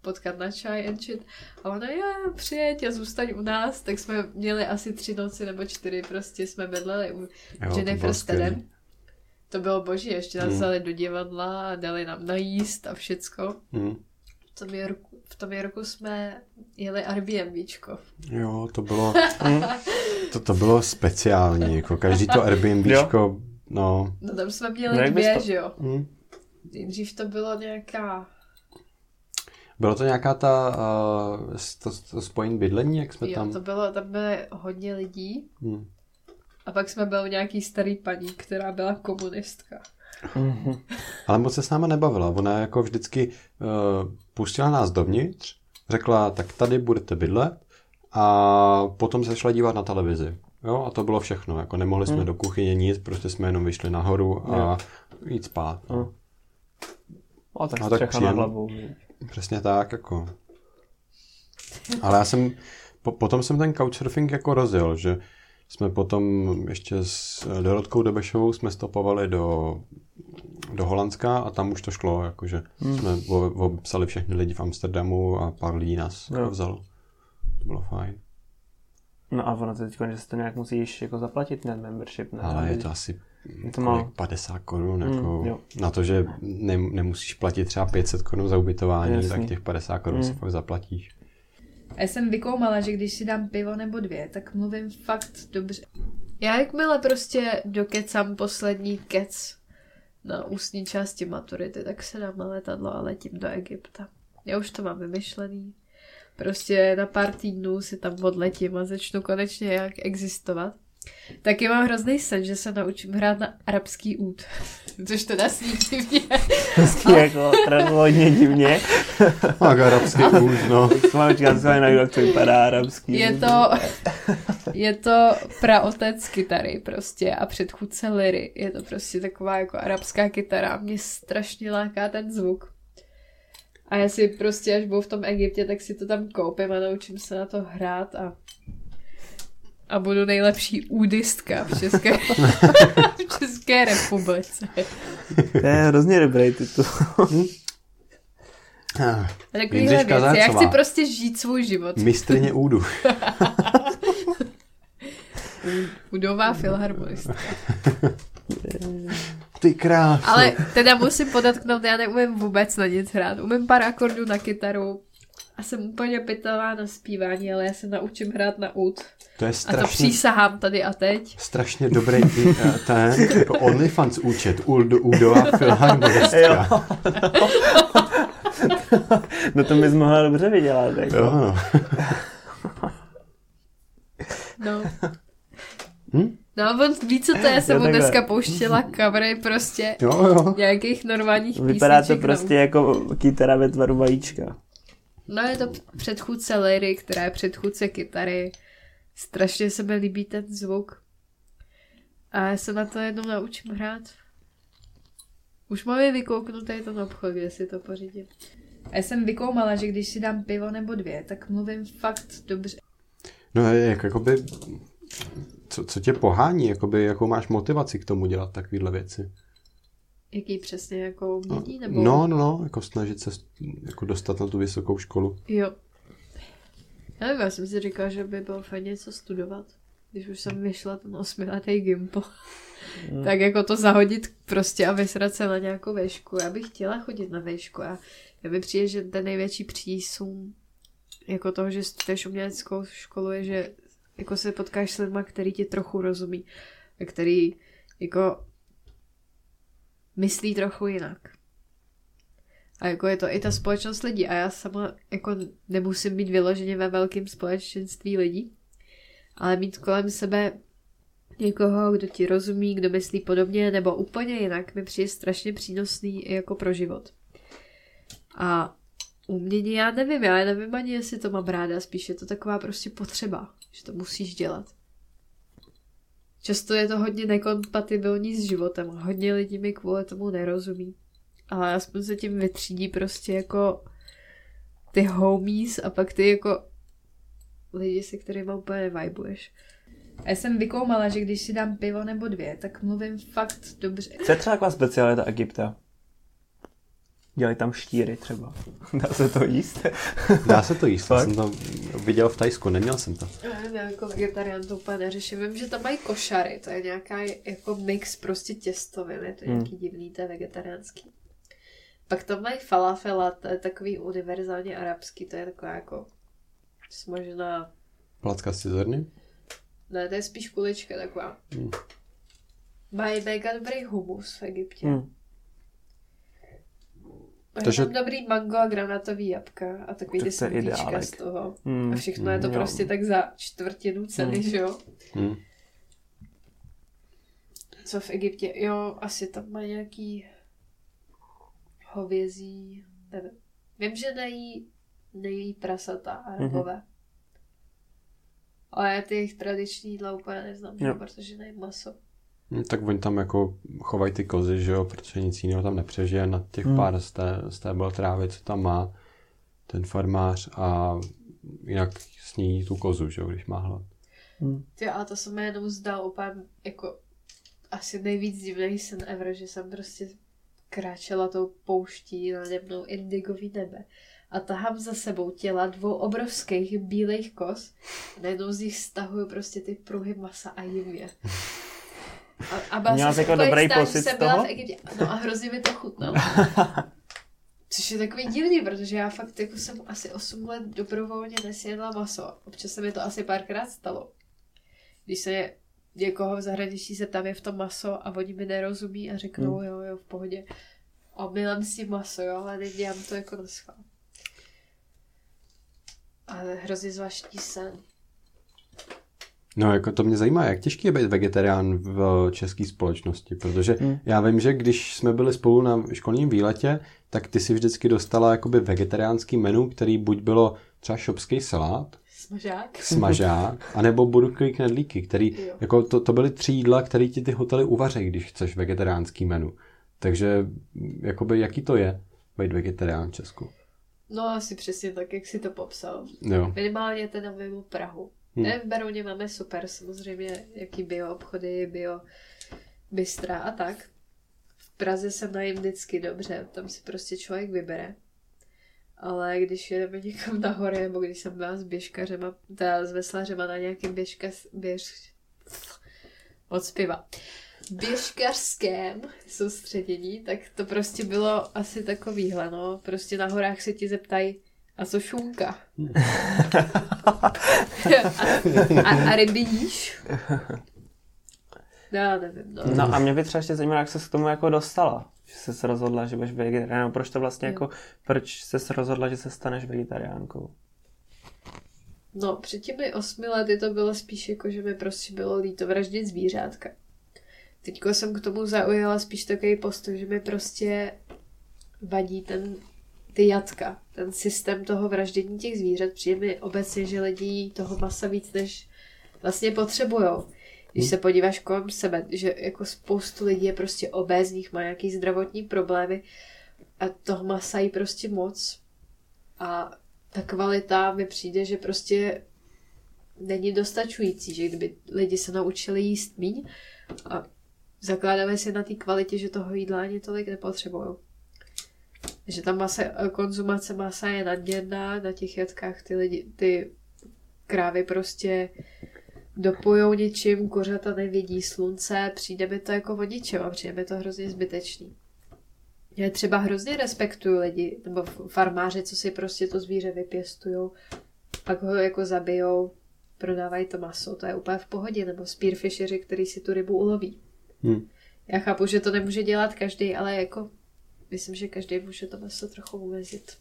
potkat na čaj and shit. A ona, jo, přijeď a zůstaň u nás. Tak jsme měli asi tři noci nebo čtyři, prostě jsme bydleli u jo, Jennifer Stedem. To bylo boží, ještě nás mm. vzali do divadla a dali nám najíst a všecko. Mm. V tom Yorku, v tom Yorku jsme jeli Airbnbčko. Jo, to bylo, to, to bylo speciální, jako každý to Airbnbčko, no. No tam jsme měli no, dvě, že jo. Mm. Dřív to bylo nějaká bylo to nějaká ta uh, to, to spojení bydlení, jak jsme jo, tam... to bylo, tam bylo hodně lidí. Hmm. A pak jsme byli nějaký starý paní, která byla komunistka. Mm-hmm. Ale moc se s náma nebavila. Ona jako vždycky uh, pustila nás dovnitř, řekla, tak tady budete bydlet a potom se šla dívat na televizi. Jo, a to bylo všechno. Jako nemohli jsme mm. do kuchyně nic, prostě jsme jenom vyšli nahoru a yeah. jít spát. Mm. A tak, a tak na hlavu. Přesně tak, jako. Ale já jsem, po, potom jsem ten couchsurfing jako rozjel, že jsme potom ještě s Dorotkou Debešovou jsme stopovali do, do Holandska a tam už to šlo, jakože hmm. jsme obsali všechny lidi v Amsterdamu a pár lidí nás no. vzalo. To bylo fajn. No a ono teď, že se to nějak musíš jako zaplatit na membership, ne? Ale je to asi to má... 50 korun, hmm, jako mm, na to, že ne, nemusíš platit třeba 500 korun za ubytování, Jasný. tak těch 50 korun mm. si fakt zaplatíš. Já jsem vykoumala, že když si dám pivo nebo dvě, tak mluvím fakt dobře. Já jakmile prostě dokecám poslední kec na ústní části maturity, tak se dám na letadlo a letím do Egypta. Já už to mám vymyšlený. Prostě na pár týdnů si tam odletím a začnu konečně jak existovat. Taky mám hrozný sen, že se naučím hrát na arabský út. Což teda sní divně. Hezký ale... jako, hodně divně. Tak arabský út, no. Mamička se najdu, jak to vypadá arabský Je to, je to praotec kytary prostě a předchůdce liry. Je to prostě taková jako arabská kytara. Mě strašně láká ten zvuk. A já si prostě, až budu v tom Egyptě, tak si to tam koupím a naučím se na to hrát a a budu nejlepší údistka v České, v České republice. To je hrozně dobrý titul. Takovýhle věci. Já chci prostě žít svůj život. Mistrně údu. Udová filharmonistka. Ty krásno. Ale teda musím podotknout, já neumím vůbec na nic hrát. Umím pár akordů na kytaru, a jsem úplně pytelá na zpívání, ale já se naučím hrát na ud. To je A to strašně, přísahám tady a teď. strašně dobrý i, eh, ten jako OnlyFans účet. Uldo, Udová Jo. filharmonistka. no to bys mohla dobře vydělat. Jako. Jo, no. No. Hm? No, on ví, co to je, jsem mu dneska pouštěla covery prostě jo, jo. nějakých normálních Vypadá to písniček, no. prostě jako kytara ve tvaru vajíčka. No je to předchůdce Lyry, která je předchůdce kytary. Strašně se mi líbí ten zvuk. A já se na to jednou naučím hrát. Už mám je vykouknuté to na obchod, kde si to pořídím. A já jsem vykoumala, že když si dám pivo nebo dvě, tak mluvím fakt dobře. No jak, jakoby, co, co tě pohání, jakoby, jakou máš motivaci k tomu dělat takovéhle věci? Jaký přesně jako umění, nebo... No, no, no, jako snažit se jako dostat na tu vysokou školu. Jo. Já nevím, já jsem si říkala, že by bylo fajn něco studovat. Když už jsem vyšla ten osmiletý gimpo. Hmm. tak jako to zahodit prostě a vysrat se na nějakou vešku. Já bych chtěla chodit na vešku a já mi přijde, že ten největší přísun jako toho, že studuješ uměleckou školu je, že jako se potkáš s lidma, který ti trochu rozumí a který jako myslí trochu jinak. A jako je to i ta společnost lidí. A já sama jako nemusím být vyloženě ve velkém společenství lidí, ale mít kolem sebe někoho, kdo ti rozumí, kdo myslí podobně nebo úplně jinak, mi přijde strašně přínosný i jako pro život. A umění já nevím, já nevím ani, jestli to mám ráda, spíš je to taková prostě potřeba, že to musíš dělat. Často je to hodně nekompatibilní s životem, hodně lidí mi kvůli tomu nerozumí. Ale aspoň se tím vytřídí prostě jako ty homies a pak ty jako lidi, se kterými úplně nevibuješ. A já jsem vykoumala, že když si dám pivo nebo dvě, tak mluvím fakt dobře. Co je třeba taková specialita Egypta? Dělají tam štíry třeba. Dá se to jíst? Dá se to jíst, já jsem to viděl v Tajsku, neměl jsem to. Já jako vegetarián to úplně neřeším. Vím, že tam mají košary, to je nějaká jako mix prostě těstovin, je to Hmm. nějaký divný, to je vegetariánský. Pak tam mají falafela, to je takový univerzálně arabský, to je taková jako smažená, Placka z cizorny? ne, to je spíš kulička taková. Hmm. Mají mega dobrý humus v Egyptě. Hmm. Takže- tam dobrý mango a granatový jabka a takový Tak ty smutýčka ideálek. z toho. Hmm. A všechno je to Jo. prostě tak za čtvrtinu ceny, Hmm. že jo? Hm. Co v Egyptě? Jo, asi tam mají nějaký hovězí, nevím. Vím, že nejí, nejí prasata arabové. Mhm. Ale já ty jejich tradiční jídla úplně neznám, Jo. jo. protože nejí maso. Hm, Tak oni tam jako chovají ty kozy, že jo, protože nic jiného tam nepřežije na těch Hmm. pár sté, stébel trávy, co tam má ten farmář a jinak sní tu kozu, že jo, když má hlad. Hmm. Ty, ale to se mi jenom zdal úplně jako asi nejvíc divný sen ever, že jsem prostě kráčela tou pouští nade mnou indigový nebe a tahám za sebou těla dvou obrovských bílých kos a najednou z nich stahuju prostě ty pruhy masa a jim je. A, a Měla jsem jsi jako dobrý pocit z toho? v Egyptě. No a hrozně mi to chutnalo. Což je takový divný, protože já fakt jako jsem asi 8 let dobrovolně nesjedla maso. Občas se mi to asi párkrát stalo. Když se někoho v zahraničí se tam je v tom maso a oni mi nerozumí a řeknou, Hmm. jo, jo, v pohodě. A milám si maso, jo, ale nedělám to jako na schvál. Ale hrozně zvláštní sen. No, jako to mě zajímá, jak těžký je být vegetarián v české společnosti, protože Hmm. já vím, že když jsme byli spolu na školním výletě, tak ty si vždycky dostala jakoby vegetariánský menu, který buď bylo třeba šopský salát, Smažák? smažák, anebo burgery knedlíky, který, Jo. jako to, to byly tři jídla, které ti ty hotely uvaří, když chceš vegetariánský menu. Takže, jakoby, jaký to je být vegetarián v Česku? No asi přesně tak, jak si to popsal. Jo. Minimálně teda mimo Prahu. Hmm. V Berouně máme super, samozřejmě, jaký bio obchody, bio bystra a tak. V Praze se najím vždycky dobře, tam si prostě člověk vybere. Ale když jedeme někam na hory, nebo když jsem byla s běžkařema, teda s veslařema na nějakém běžka, běž, moc piva, běžkařském soustředění, tak to prostě bylo asi takovýhle, no. Prostě na horách se ti zeptají, A co šunka? a, a? Já nevím, no. No a mě by třeba ještě zajímalo, jak se k tomu jako dostala. Že jsi se rozhodla, že budeš vegetariánkou. Proč to vlastně Jo. jako, proč jsi se rozhodla, že se staneš vegetariánkou? No, před těmi osmi lety to bylo spíš jako, že mi prostě bylo líto vraždit zvířátka. Teďko jsem k tomu zaujala spíš takový postoj, že mi prostě vadí ten, ty jatka, ten systém toho vraždění těch zvířat. Přijde mi obecně, že lidi toho masa víc, než vlastně potřebujou. Když se podíváš kolem sebe, že jako spoustu lidí je prostě obézních, má nějaký zdravotní problémy a toho masa jí prostě moc. A ta kvalita mi přijde, že prostě není dostačující, že kdyby lidi se naučili jíst míň a zakládáme si na té kvalitě, že toho jídla ani tolik nepotřebují. Že ta masa, konzumace masa je nadměrná, na těch jatkách ty, lidi, ty krávy prostě dopojou něčím, kuřata nevidí slunce, přijde mi to jako o ničem a přijde mi to hrozně zbytečný. Já třeba hrozně respektuju lidi, nebo farmáři, co si prostě to zvíře vypěstujou, pak ho jako zabijou, prodávají to maso, to je úplně v pohodě, nebo spearfisheři, který si tu rybu uloví. Hmm. Já chápu, že to nemůže dělat každý, ale jako myslím, že každý může to maso trochu omezit.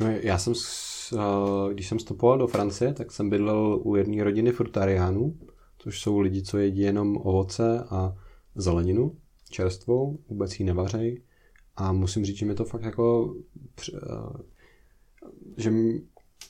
No, já jsem, eh, když jsem vstupoval do Francie, tak jsem bydlel u jedné rodiny frutariánů, což jsou lidi, co jedí jenom ovoce a zeleninu čerstvou, vůbec ji nevařej. A musím říct, že mi to fakt jako... eh, že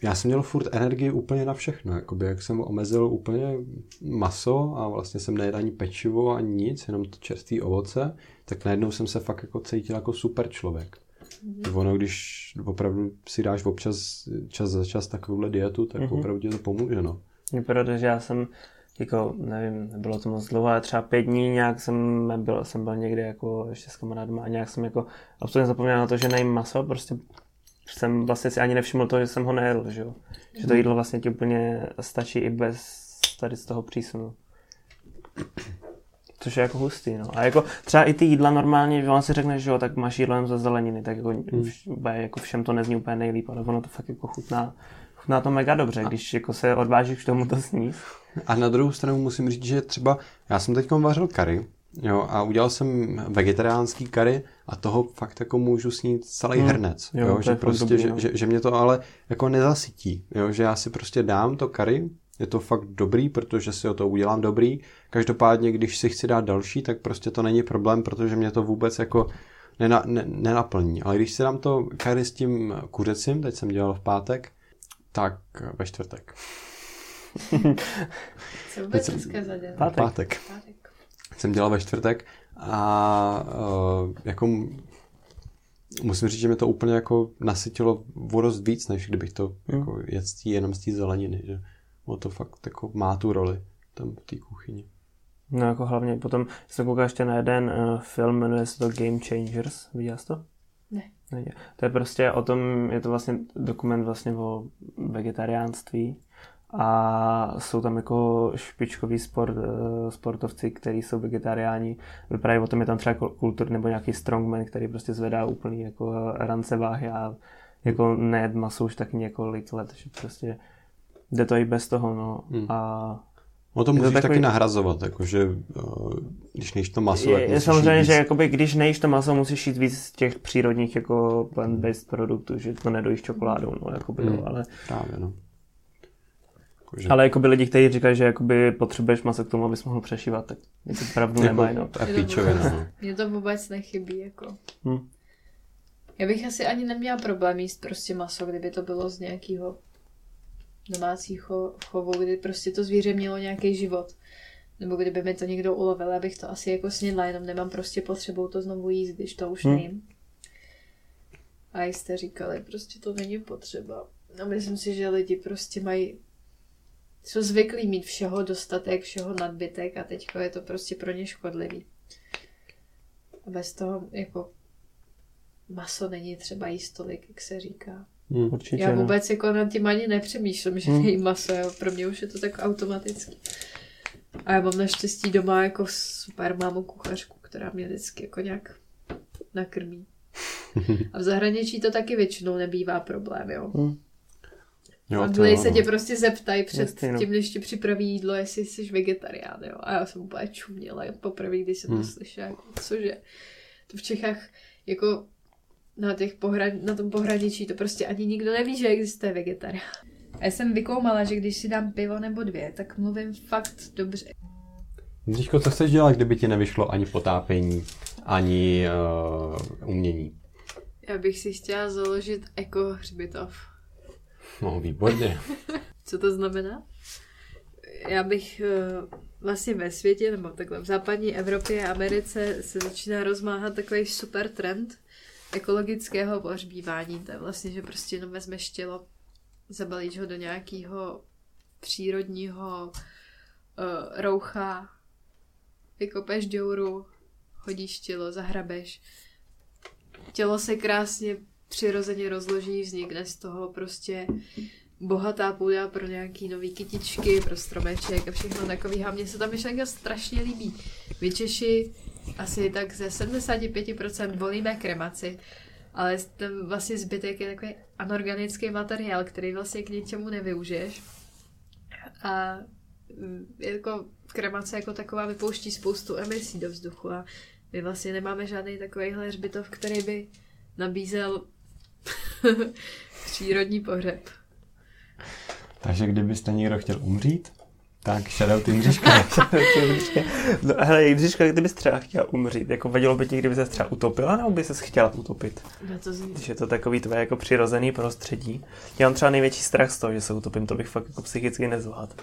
já jsem měl furt energii úplně na všechno, jakoby jak jsem omezil úplně maso a vlastně jsem nejedl ani pečivo, ani nic, jenom to čerstvé ovoce, tak najednou jsem se fakt jako cítil jako super člověk. Mm-hmm. Ono, když opravdu si dáš občas čas za čas takovouhle dietu, tak Mhm. mm-hmm. opravdu ti to pomůže, no. Je pravda, že já jsem jako, nevím, nebylo to moc dlouho, ale třeba pět dní nějak jsem byl, jsem byl někde jako ještě s kamarádem a nějak jsem jako absolutně zapomněl na to, že nejím maso, prostě jsem vlastně si ani nevšiml toho, že jsem ho nejedl, že jo. Že to jídlo vlastně ti úplně stačí i bez tady z toho přísunu. Což je jako hustý, no. A jako třeba i ty jídla normálně, že on si řekne, že jo, tak máš jídlo jen ze zeleniny, tak jako, vš- úplně jako všem to nezní úplně nejlíp, ale ono to fakt jako chutná, chutná to mega dobře, když jako se odvážíš k tomu to sníst. A na druhou stranu musím říct, že třeba já jsem teď vařil kary, jo, a udělal jsem vegetariánský kary a toho fakt jako můžu snít celý Hmm. hrnec, Jo, jo, že prostě, dobrý, že, no. že, že, mě to ale jako nezasytí, jo, že já si prostě dám to kary, je to fakt dobrý, protože si o to udělám dobrý, každopádně, když si chci dát další, tak prostě to není problém, protože mě to vůbec jako nena, ne, nenaplní, ale když si dám to kary s tím kuřecím, teď jsem dělal v pátek, tak ve čtvrtek. Co vůbec jsem- dneska? Pátek. Pátek. Pátek. jsem dělal ve čtvrtek a uh, jako musím říct, že mě to úplně jako nasytilo o dost víc, než kdybych to Hmm. jako jedl jenom z té zeleniny, že o to fakt jako má tu roli tam v té kuchyni. No jako hlavně potom jsem koukal ještě na jeden uh, film, jmenuje se to Game Changers, viděl jsi to? Ne. Ne. To je prostě o tom, je to vlastně dokument vlastně o vegetariánství a jsou tam jako špičkoví sport, eh, sportovci, kteří jsou vegetariáni. Vypráví o tom, je tam třeba kul- kultur nebo nějaký strongman, který prostě zvedá úplný jako rance váhy a jako nejed maso už taky několik let, že prostě jde to i bez toho, no. Hmm. A O to Je to takový- taky nahrazovat, jakože uh, když nejíš to maso, tak je, je musíš samozřejmě, jít víc. že jakoby, když nejíš to maso, musíš jít víc z těch přírodních jako plant-based produktů, že to nedojíš čokoládou, no, jakoby, Hmm. ale, Právě, no. Jakože, ale jakoby lidi, kteří říkají, že jakoby potřebuješ maso k tomu, abys mohl přešívat, tak jako pravdu jako, nemají, no. to je píčovina, no. Mně to vůbec nechybí, jako. Hm. Já bych asi ani neměla problém jíst prostě maso, kdyby to bylo z nějakého domácího chovu, kdy prostě to zvíře mělo nějaký život. Nebo kdyby mi to někdo ulovil, abych to asi jako snědla, jenom nemám prostě potřebu to znovu jíst, když to už Hm. nejím. A jste říkali, prostě to není potřeba. No myslím si, že lidi prostě mají jsou zvyklí mít všeho dostatek, všeho nadbytek a teďko je to prostě pro ně škodlivý. A bez toho jako maso není třeba jíst tolik, jak se říká. Hm. Určitě, Já no. vůbec jako nad tím ani nepřemýšlím, že Hmm. nejím maso, jo. pro mě už je to tak automaticky. A já mám naštěstí doma jako super mámu kuchařku, která mě vždycky jako nějak nakrmí. A v zahraničí to taky většinou nebývá problém, jo. Hmm. Jo, v to Anglii se no. tě prostě zeptají před Jasně, no. tím, než ti připraví jídlo, jestli jsi vegetarián, jo. A já jsem úplně čuměla poprvé, když jsem to Hmm. slyšela, jako, cože. To v Čechách, jako na, těch pohran, na tom pohraničí to prostě ani nikdo neví, že existuje vegetarián. A já jsem vykoumala, že když si dám pivo nebo dvě, tak mluvím fakt dobře. Jindřiško, co chceš dělat, kdyby ti nevyšlo ani potápění, ani uh, umění? Já bych si chtěla založit eko hřbitov. No, výborně. Co to znamená? Já bych eh, vlastně ve světě, nebo takhle v západní Evropě a Americe se začíná rozmáhat takový super trend ekologického pohřbívání. To je vlastně, že prostě jenom vezmeš tělo, zabalíš ho do nějakého přírodního uh, roucha, vykopeš děuru, hodíš tělo, zahrabeš. Tělo se krásně přirozeně rozloží, vznikne z toho prostě bohatá půda pro nějaký nový kytičky, pro stromeček a všechno takový. A mně se ta myšlenka strašně líbí. My Češi asi tak ze 75% volíme kremaci, ale ten vlastně zbytek je takový anorganický materiál, který vlastně k ničemu nevyužiješ. A mm, jako kremace jako taková vypouští spoustu emisí do vzduchu a my vlastně nemáme žádný takovýhle hřbitov, který by nabízel přírodní pohřeb. Takže kdybyste někdo chtěl umřít, tak shoutout Jindřiška. no, hele, Jindřiška, kdybys třeba chtěla umřít, jako vadilo by ti, kdyby se třeba utopila, nebo by se chtěla utopit? No to zní. Když je to takový tvé jako přirozený prostředí. Já mám třeba největší strach z toho, že se utopím, to bych fakt jako psychicky nezvládl.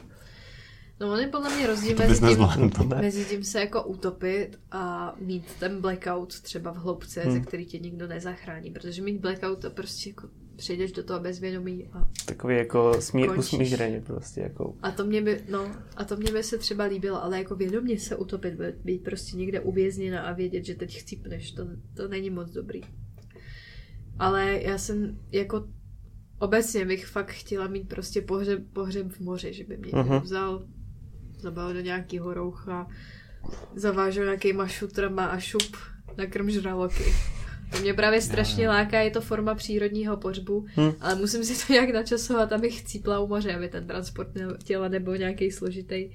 No on je podle mě rozdíl mezi tím, nezvládl. Mezi tím se jako utopit a mít ten blackout třeba v hloubce. Hmm. ze který tě nikdo nezachrání, protože mít blackout to prostě jako přejdeš do toho bezvědomí a, Takový jako smír, Končíš. usmířeně prostě jako. a to mě by, no, a to mě by se třeba líbilo, ale jako vědomě se utopit, být- prostě někde uvězněna a vědět, že teď chcípneš, to, to není moc dobrý. Ale já jsem jako obecně bych fakt chtěla mít prostě pohřeb, pohřeb v moři, že by mě někdo vzal, zabal do nějakého roucha, zavážel nějakýma šutrama a šup na krm žraloky. To mě právě strašně láká, je to forma přírodního pohřbu, Hm. ale musím si to nějak načasovat, abych cípla u moře, aby ten transport ne- těla nebyl nějaký složitý.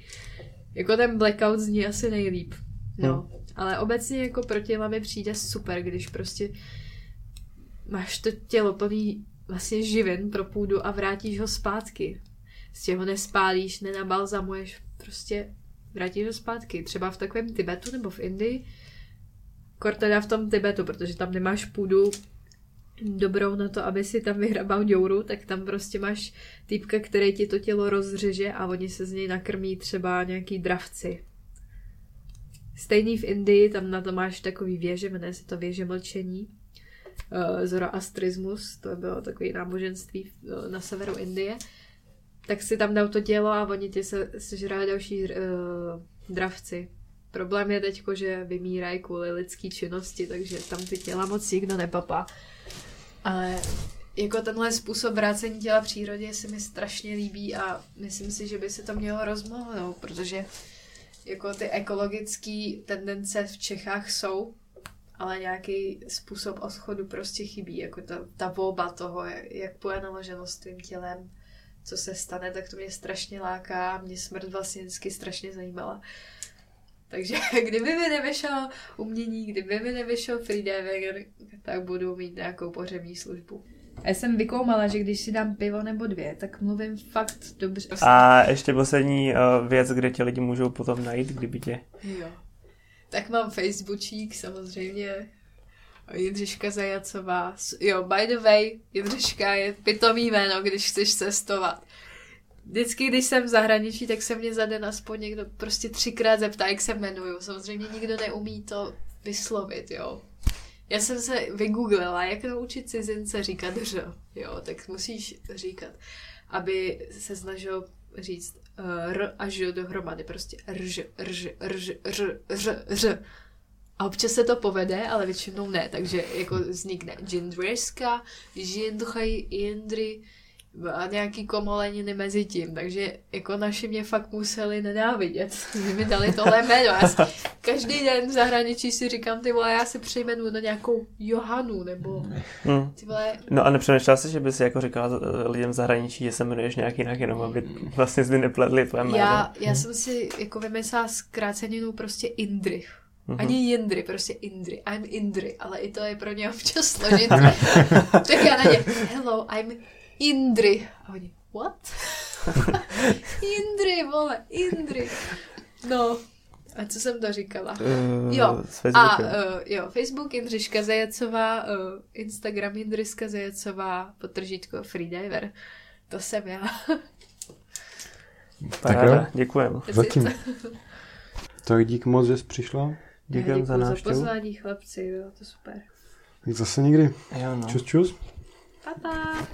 Jako ten blackout zní asi nejlíp. No, ale obecně jako pro těla mi přijde super, když prostě máš to tělo plný vlastně živin pro půdu a vrátíš ho zpátky. Z těho nespálíš, nenabalzamuješ, prostě vrátíš ho zpátky. Třeba v takovém Tibetu nebo v Indii, kor teda v tom Tibetu, protože tam nemáš půdu dobrou na to, aby si tam vyhrabal děuru, tak tam prostě máš týpka, který ti to tělo rozřeže a oni se z něj nakrmí třeba nějaký dravci. Stejný v Indii, tam na to máš takový věže, jmenuje se to věže mlčení. Uh, Zoroastrismus, to bylo takový náboženství uh, na severu Indie. Tak si tam dal to tělo a oni ti se sežrali další uh, dravci. Problém je teď, že vymírají kvůli lidské činnosti, takže tam ty těla moc nikdo nepapá. Ale jako tenhle způsob vrácení těla přírodě se mi strašně líbí a myslím si, že by se to mělo rozmohnout, protože jako ty ekologické tendence v Čechách jsou, ale nějaký způsob odchodu prostě chybí, jako ta, ta volba toho, jak, půjde naloženo s tvým tělem, co se stane, tak to mě strašně láká, mě smrt vlastně vždycky strašně zajímala. Takže kdyby mi nevyšel umění, kdyby mi nevyšel freediver, tak budu mít nějakou pohřební službu. A já jsem vykoumala, že když si dám pivo nebo dvě, tak mluvím fakt dobře. A ještě poslední uh, věc, kde tě lidi můžou potom najít, kdyby tě... Jo. Tak mám Facebookík samozřejmě. Jindřiška Zajacová. Jo, by the way, Jindřiška je pitomý jméno, když chceš cestovat. Vždycky, když jsem v zahraničí, tak se mě za den aspoň někdo prostě třikrát zeptá, jak se jmenuju. Samozřejmě nikdo neumí to vyslovit, jo. Já jsem se vygooglila, jak naučit cizince říkat ř, jo, tak musíš říkat, aby se snažil říct uh, r a ž dohromady, prostě rž, rž, rž, rž, rž, rž. A občas se to povede, ale většinou ne, takže jako vznikne Jindřiška, Jindřej, Jindry, a nějaký komoleniny mezi tím, takže jako naši mě fakt museli nenávidět, že mi dali tohle jméno. Já si, každý den v zahraničí si říkám, ty vole, já si přejmenuji na nějakou Johanu, nebo Hmm. ty vole, No a nepřemýšlela jsi, že bys jako říkala eh, lidem v zahraničí, že se jmenuješ nějak jinak, jenom aby vlastně zde nepletli tvoje jméno. já, já jsem si jako vymyslela zkráceninu prostě Indry. Ani Jindry, prostě Indry. I'm Indry, ale i to je pro ně občas složité. tak já na ně, hello, I'm Indry. A oni, what? Indry, vole, Indry. No, a co jsem to říkala? Uh, Jo, A uh, jo, Facebook Jindřiška Zajecová, uh, Instagram Jindřiška Zajecová, potržítko Freediver. To jsem já. Paráda, jo. děkujem. Zatím. Tak dík moc, že jsi přišla. Děkujem za Děkuji za návštěvu. pozvání, chlapci, bylo to super. Tak zase někdy. Jo, no. Čus, čus. Pa, pa.